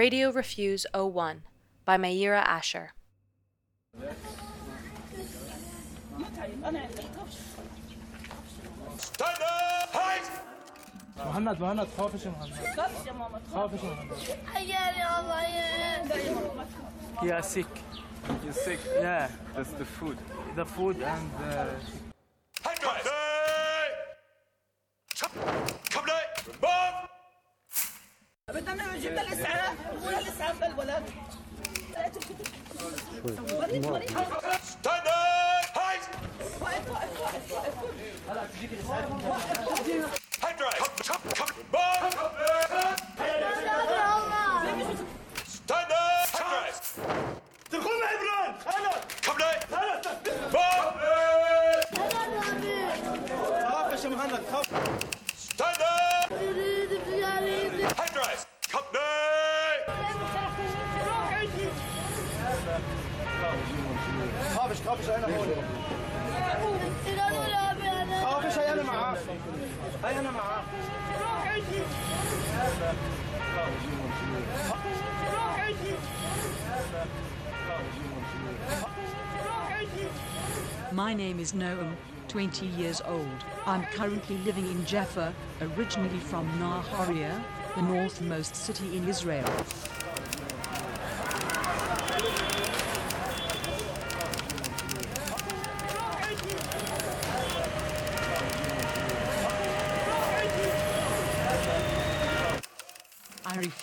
Radio Refuse 01 by Mayira Asher. Stand up! Height! مهند مهند خافش يا مهند خافش يا مهند Yeah, sick. You're sick? Yeah, That's the food. the food and uh, شوي دخلنا عمران أنا قبل أنا باب خاف يا شيخ مهند خاف ستاند اب يريد بجاريدي هاي درايس قبل خافش خافش انا هون خافش هي انا معاه هي انا معاه My name is Noam, 20 years old. I'm currently living in Jaffa, originally from Nahariya, the northmost city in Israel.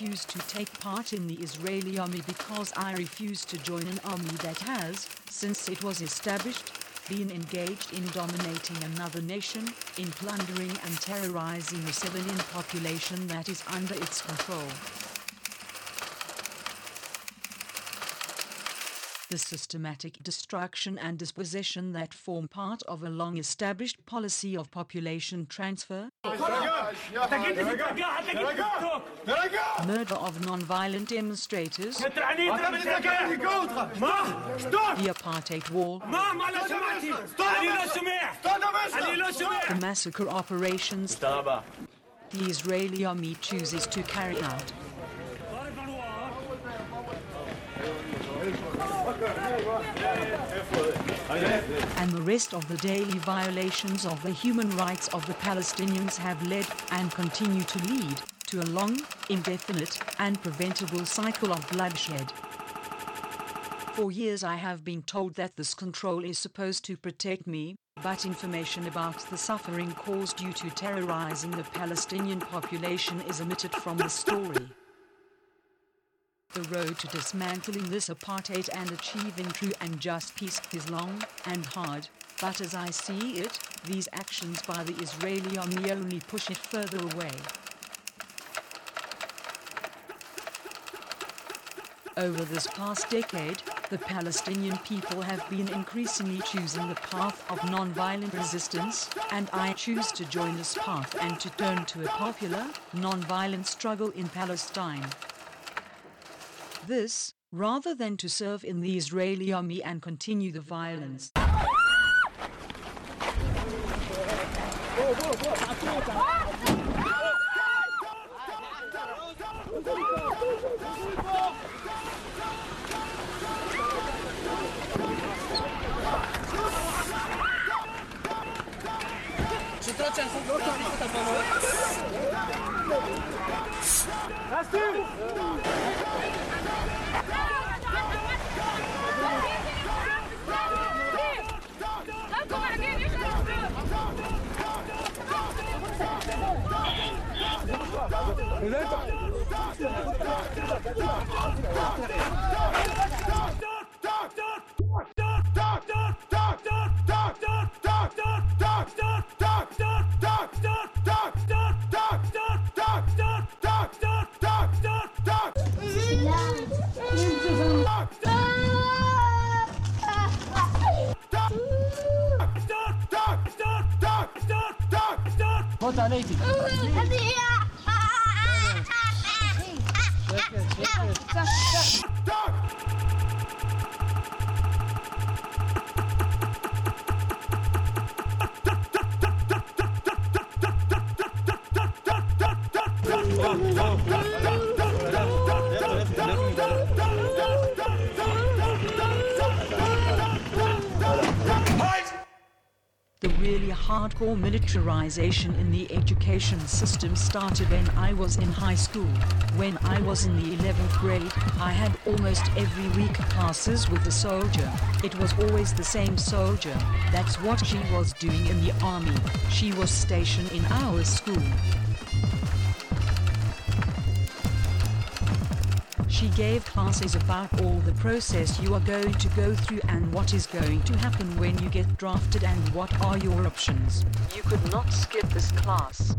Refuse to take part in the Israeli army because I refuse to join an army that has, since it was established, been engaged in dominating another nation, in plundering and terrorizing a civilian population that is under its control. The systematic destruction and dispossession that form part of a long established policy of population transfer, murder of non-violent demonstrators, the apartheid wall, the massacre operations. The Israeli army chooses to carry out. And the rest of the daily violations of the human rights of the Palestinians have led and continue to lead to a long, indefinite, and preventable cycle of bloodshed. For years I have been told that this control is supposed to protect me, but information about the suffering caused due to terrorizing the Palestinian population is omitted from the story. The road to dismantling this apartheid and achieving true and just peace is long and hard, but as I see it, these actions by the Israeli army only push it further away. Over this past decade, the Palestinian people have been increasingly choosing the path of non-violent resistance, and I choose to join this path and to turn to a popular, non-violent struggle in Palestine. This, rather than to serve in the Israeli army and continue the violence. Neden? What are they? Hadi ya. 这这。Really hardcore militarization in the education system started when I was in high school. When I was in the 11th grade, I had almost every week classes with a soldier. It was always the same soldier. That's what she was doing in the army. She was stationed in our school. She gave classes about all the process you are going to go through and what is going to happen when you get drafted and what are your options. You could not skip this class.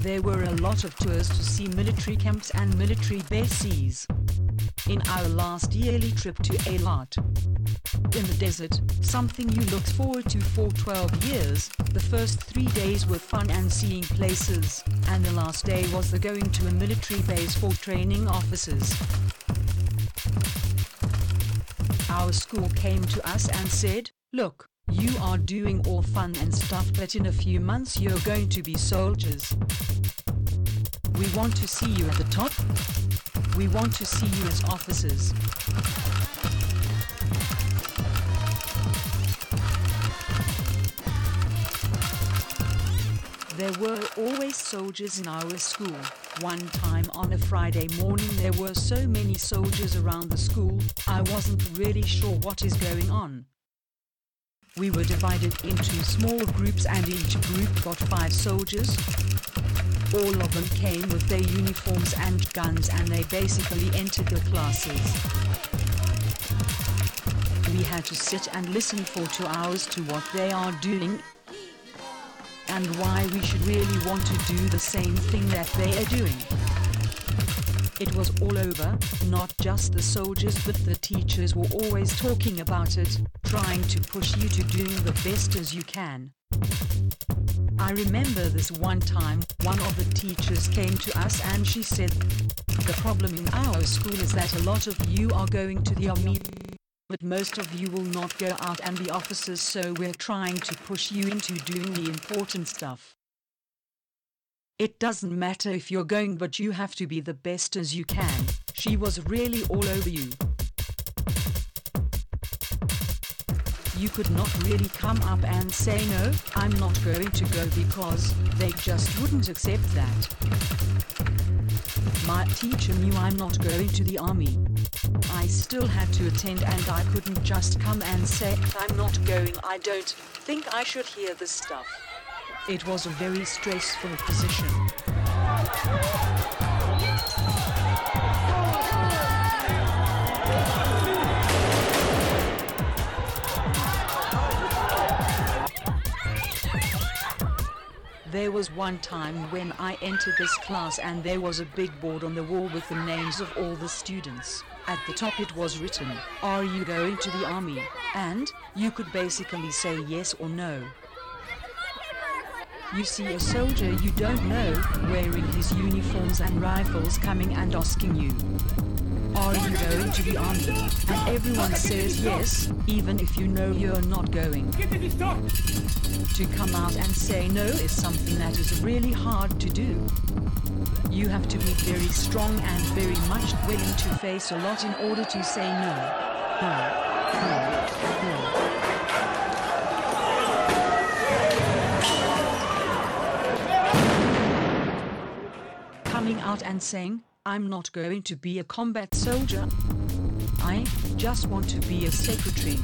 There were a lot of tours to see military camps and military bases. In our last yearly trip to Eilat, in the desert, something you looked forward to for 12 years, the first three days were fun and seeing places, and the last day was the going to a military base for training officers. Our school came to us and said, Look, you are doing all fun and stuff, but in a few months you're going to be soldiers. We want to see you at the top. We want to see you as officers. There were always soldiers in our school. One time on a Friday morning, there were so many soldiers around the school, I wasn't really sure what is going on. We were divided into small groups, and each group got five soldiers. All of them came with their uniforms and guns, and they basically entered the classes. We had to sit and listen for two hours to what they are doing and why we should really want to do the same thing that they are doing. It was all over, not just the soldiers but the teachers were always talking about it, trying to push you to doing the best as you can. I remember this one time, one of the teachers came to us and she said, The problem in our school is that a lot of you are going to the army, but most of you will not go out and be officers, so we're trying to push you into doing the important stuff. It doesn't matter if you're going, but you have to be the best as you can. She was really all over you. You could not really come up and say no, I'm not going to go because they just wouldn't accept that. My teacher knew I'm not going to the army. I still had to attend and I couldn't just come and say, I'm not going, I don't think I should hear this stuff. It was a very stressful position. There was one time when I entered this class and there was a big board on the wall with the names of all the students. At the top it was written, Are you going to the army? And you could basically say yes or no. You see a soldier you don't know, wearing his uniforms and rifles coming and asking you, Are you going to the army? And everyone says yes, even if you know you're not going. To come out and say no is something that is really hard to do. You have to be very strong and very much willing to face a lot in order to say no. No. No. No. Coming out and saying, I'm not going to be a combat soldier. I just want to be a secretary.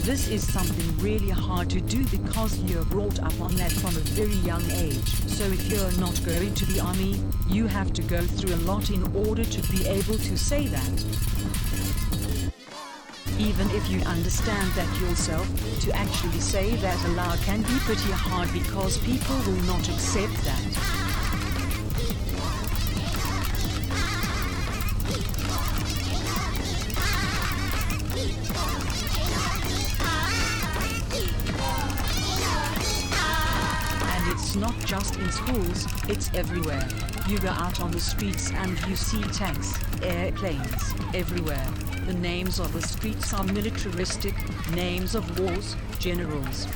This is something really hard to do because you're brought up on that from a very young age. So if you're not going to the army, you have to go through a lot in order to be able to say that. Even if you understand that yourself, to actually say that aloud can be pretty hard because people will not accept that. Schools, it's everywhere. You go out on the streets and you see tanks, airplanes, everywhere. The names of the streets are militaristic, names of wars, generals.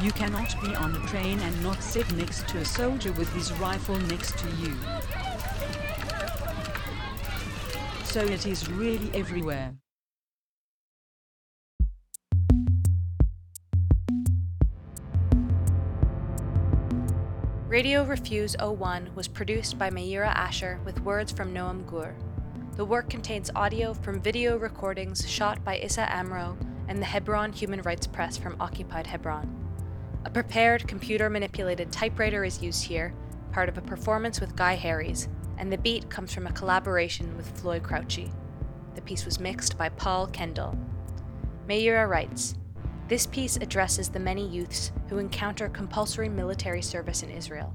You cannot be on a train and not sit next to a soldier with his rifle next to you. So it is really everywhere. Radio Refuse 01 was produced by Mayura Asher with words from Noam Gur. The work contains audio from video recordings shot by Issa Amro and the Hebron Human Rights Press from occupied Hebron. A prepared, computer manipulated typewriter is used here, part of a performance with Guy Harries, and the beat comes from a collaboration with Floyd Crouchy. The piece was mixed by Paul Kendall. Mayura writes This piece addresses the many youths who encounter compulsory military service in Israel.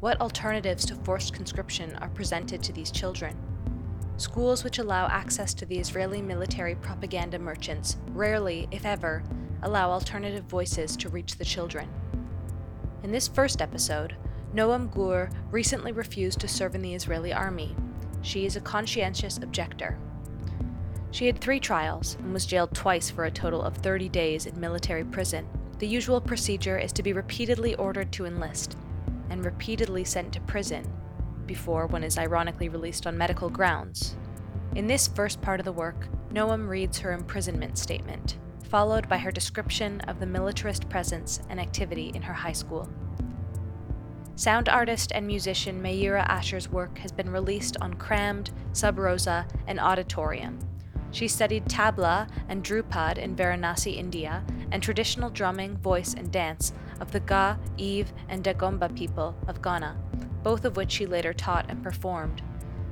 What alternatives to forced conscription are presented to these children? Schools which allow access to the Israeli military propaganda merchants rarely, if ever, allow alternative voices to reach the children. In this first episode, Noam Gur recently refused to serve in the Israeli army. She is a conscientious objector. She had three trials and was jailed twice for a total of 30 days in military prison. The usual procedure is to be repeatedly ordered to enlist and repeatedly sent to prison before one is ironically released on medical grounds. In this first part of the work, Noam reads her imprisonment statement, followed by her description of the militarist presence and activity in her high school. Sound artist and musician Mayura Asher's work has been released on Crammed, Sub Rosa, and Auditorium. She studied tabla and dhrupad in Varanasi, India, and traditional drumming, voice, and dance of the Ga, Ewe, and Dagomba people of Ghana, both of which she later taught and performed.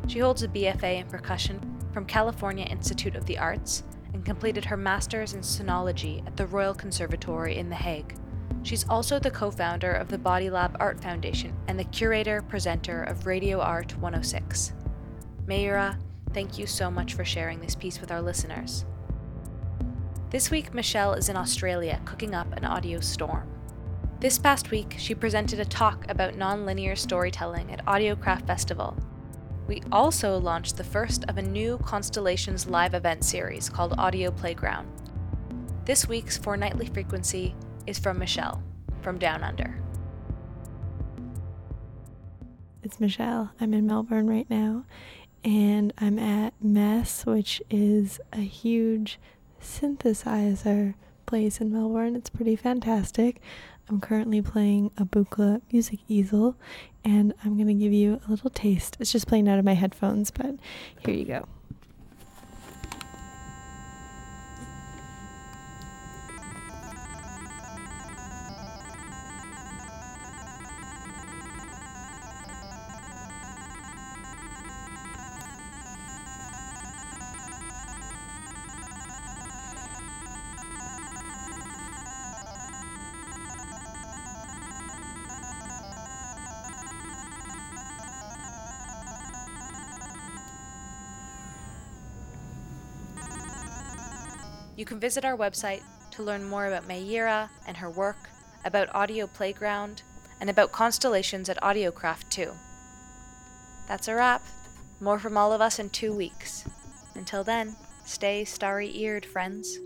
She holds a BFA in percussion from California Institute of the Arts and completed her master's in sonology at the Royal Conservatory in The Hague. She's also the co founder of the Body Lab Art Foundation and the curator presenter of Radio Art 106. Mayura, thank you so much for sharing this piece with our listeners. This week, Michelle is in Australia cooking up an audio storm. This past week, she presented a talk about nonlinear storytelling at Audiocraft Festival. We also launched the first of a new Constellations live event series called Audio Playground. This week's fortnightly frequency is from Michelle, from Down Under. It's Michelle. I'm in Melbourne right now, and I'm at Mess, which is a huge synthesizer place in Melbourne. It's pretty fantastic. I'm currently playing a Buchla music easel, and I'm going to give you a little taste. It's just playing out of my headphones, but here you go. You can visit our website to learn more about Mayira and her work, about Audio Playground, and about constellations at Audiocraft too. That's a wrap. More from all of us in two weeks. Until then, stay starry eared, friends.